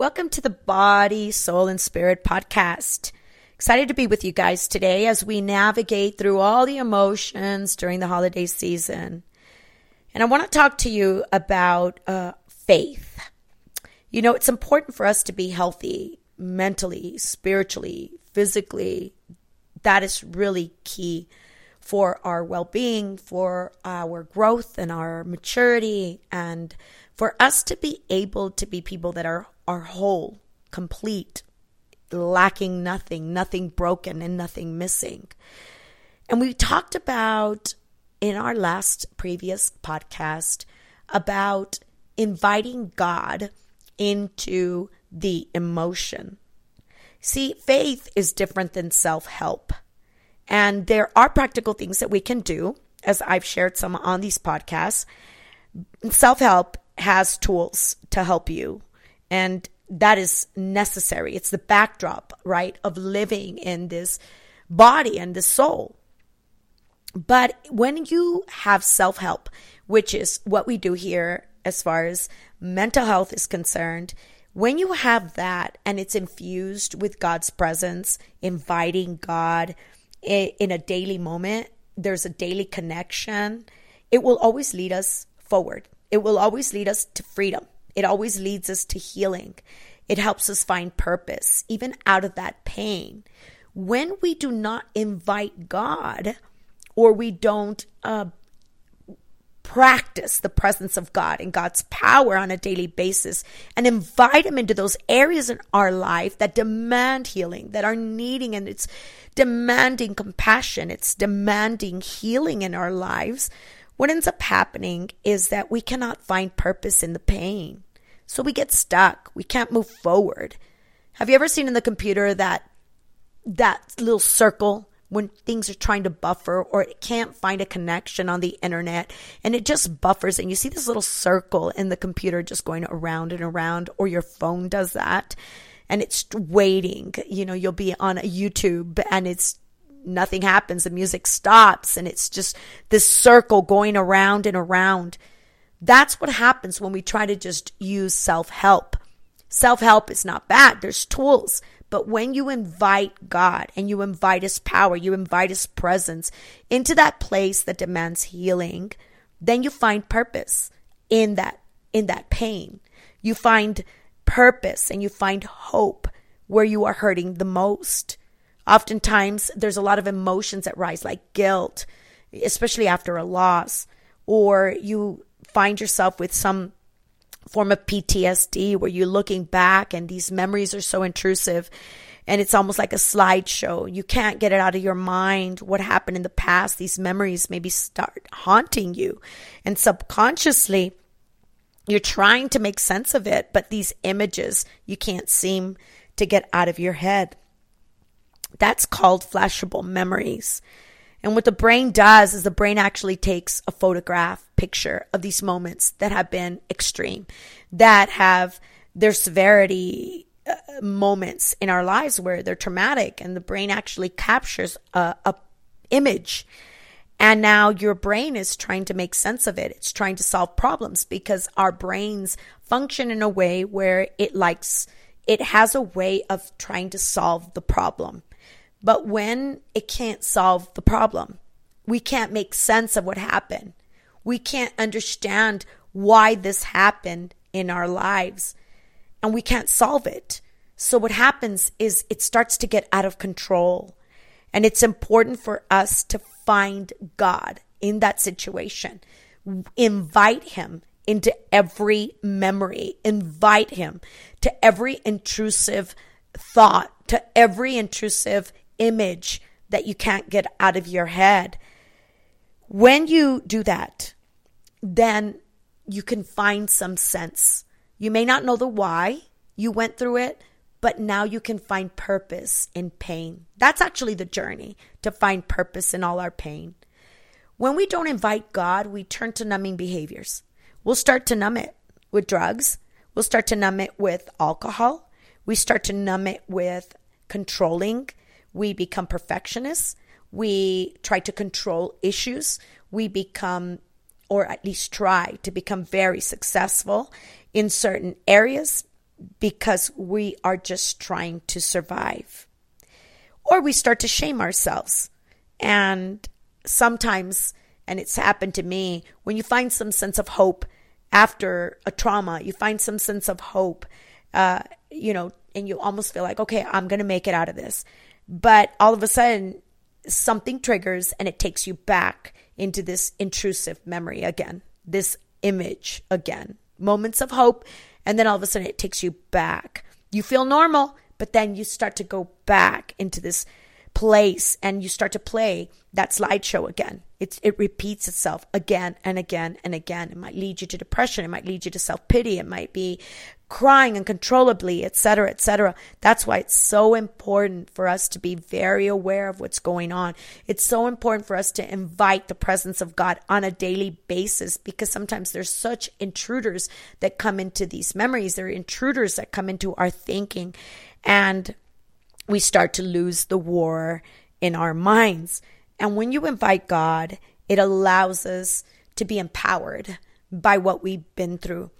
Welcome to the Body, Soul, and Spirit podcast. Excited to be with you guys today as we navigate through all the emotions during the holiday season. And I want to talk to you about uh, faith. You know, it's important for us to be healthy mentally, spiritually, physically. That is really key for our well being, for our growth and our maturity, and for us to be able to be people that are, are whole, complete, lacking nothing, nothing broken, and nothing missing. And we talked about in our last previous podcast about inviting God into the emotion. See, faith is different than self help. And there are practical things that we can do, as I've shared some on these podcasts. Self help has tools to help you. And that is necessary. It's the backdrop, right, of living in this body and the soul. But when you have self help, which is what we do here as far as mental health is concerned, when you have that and it's infused with God's presence, inviting God in a daily moment, there's a daily connection, it will always lead us forward. It will always lead us to freedom. It always leads us to healing. It helps us find purpose, even out of that pain. When we do not invite God or we don't uh, practice the presence of God and God's power on a daily basis and invite Him into those areas in our life that demand healing, that are needing, and it's demanding compassion, it's demanding healing in our lives what ends up happening is that we cannot find purpose in the pain. So we get stuck. We can't move forward. Have you ever seen in the computer that that little circle when things are trying to buffer or it can't find a connection on the internet and it just buffers and you see this little circle in the computer just going around and around or your phone does that and it's waiting. You know, you'll be on YouTube and it's nothing happens. The music stops and it's just this circle going around and around. That's what happens when we try to just use self help. Self help is not bad. There's tools. But when you invite God and you invite His power, you invite His presence into that place that demands healing, then you find purpose in that, in that pain. You find purpose and you find hope where you are hurting the most. Oftentimes, there's a lot of emotions that rise, like guilt, especially after a loss, or you find yourself with some form of PTSD where you're looking back and these memories are so intrusive and it's almost like a slideshow. You can't get it out of your mind what happened in the past. These memories maybe start haunting you and subconsciously you're trying to make sense of it, but these images you can't seem to get out of your head. That's called flashbulb memories. And what the brain does is the brain actually takes a photograph picture of these moments that have been extreme, that have their severity uh, moments in our lives where they're traumatic, and the brain actually captures a, a image. And now your brain is trying to make sense of it. It's trying to solve problems because our brains function in a way where it likes, it has a way of trying to solve the problem. But when it can't solve the problem, we can't make sense of what happened. We can't understand why this happened in our lives and we can't solve it. So what happens is it starts to get out of control. And it's important for us to find God in that situation. Invite him into every memory. Invite him to every intrusive thought, to every intrusive image that you can't get out of your head. When you do that, then you can find some sense. You may not know the why you went through it, but now you can find purpose in pain. That's actually the journey to find purpose in all our pain. When we don't invite God, we turn to numbing behaviors. We'll start to numb it with drugs. We'll start to numb it with alcohol. We start to numb it with controlling we become perfectionists. We try to control issues. We become, or at least try to become very successful in certain areas. because we are just trying to survive. Or we start to shame ourselves. And sometimes, and it's happened to me, when you find some sense of hope after a trauma, you find some sense of hope, uh, you know, and you almost feel like, okay, I'm going to make it out of this. But all of a sudden, something triggers and it takes you back into this intrusive memory again, this image again. Moments of hope, and then all of a sudden it takes you back. You feel normal, but then you start to go back into this place and you start to play that slideshow again. It's, it repeats itself again and again and again. It might lead you to depression. It might lead you to self pity. It might be crying uncontrollably, etc., etc. That's why it's so important for us to be very aware of what's going on. It's so important for us to invite the presence of God on a daily basis because sometimes there's such intruders that come into these memories. There are intruders that come into our thinking and we start to lose the war in our minds. And when you invite God, it allows us to be empowered by what we've been through.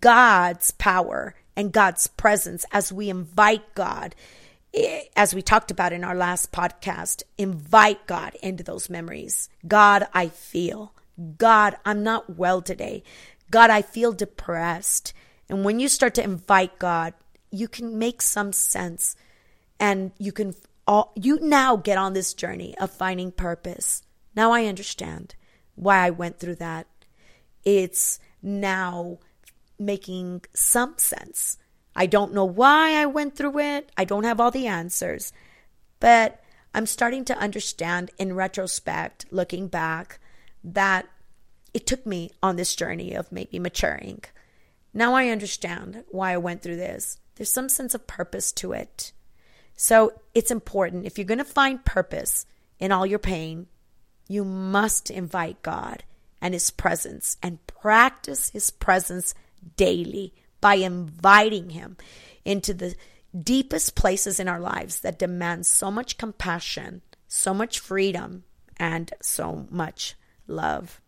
God's power and God's presence as we invite God, eh, as we talked about in our last podcast, invite God into those memories. God, I feel. God, I'm not well today. God, I feel depressed. And when you start to invite God, you can make some sense and you can all, you now get on this journey of finding purpose. Now I understand why I went through that. It's now making some sense. I don't know why I went through it. I don't have all the answers. But I'm starting to understand in retrospect, looking back, that it took me on this journey of maybe maturing. Now I understand why I went through this. There's some sense of purpose to it. So it's important. If you're going to find purpose in all your pain, you must invite God and His presence and practice His presence daily by inviting Him into the deepest places in our lives that demand so much compassion, so much freedom, and so much love.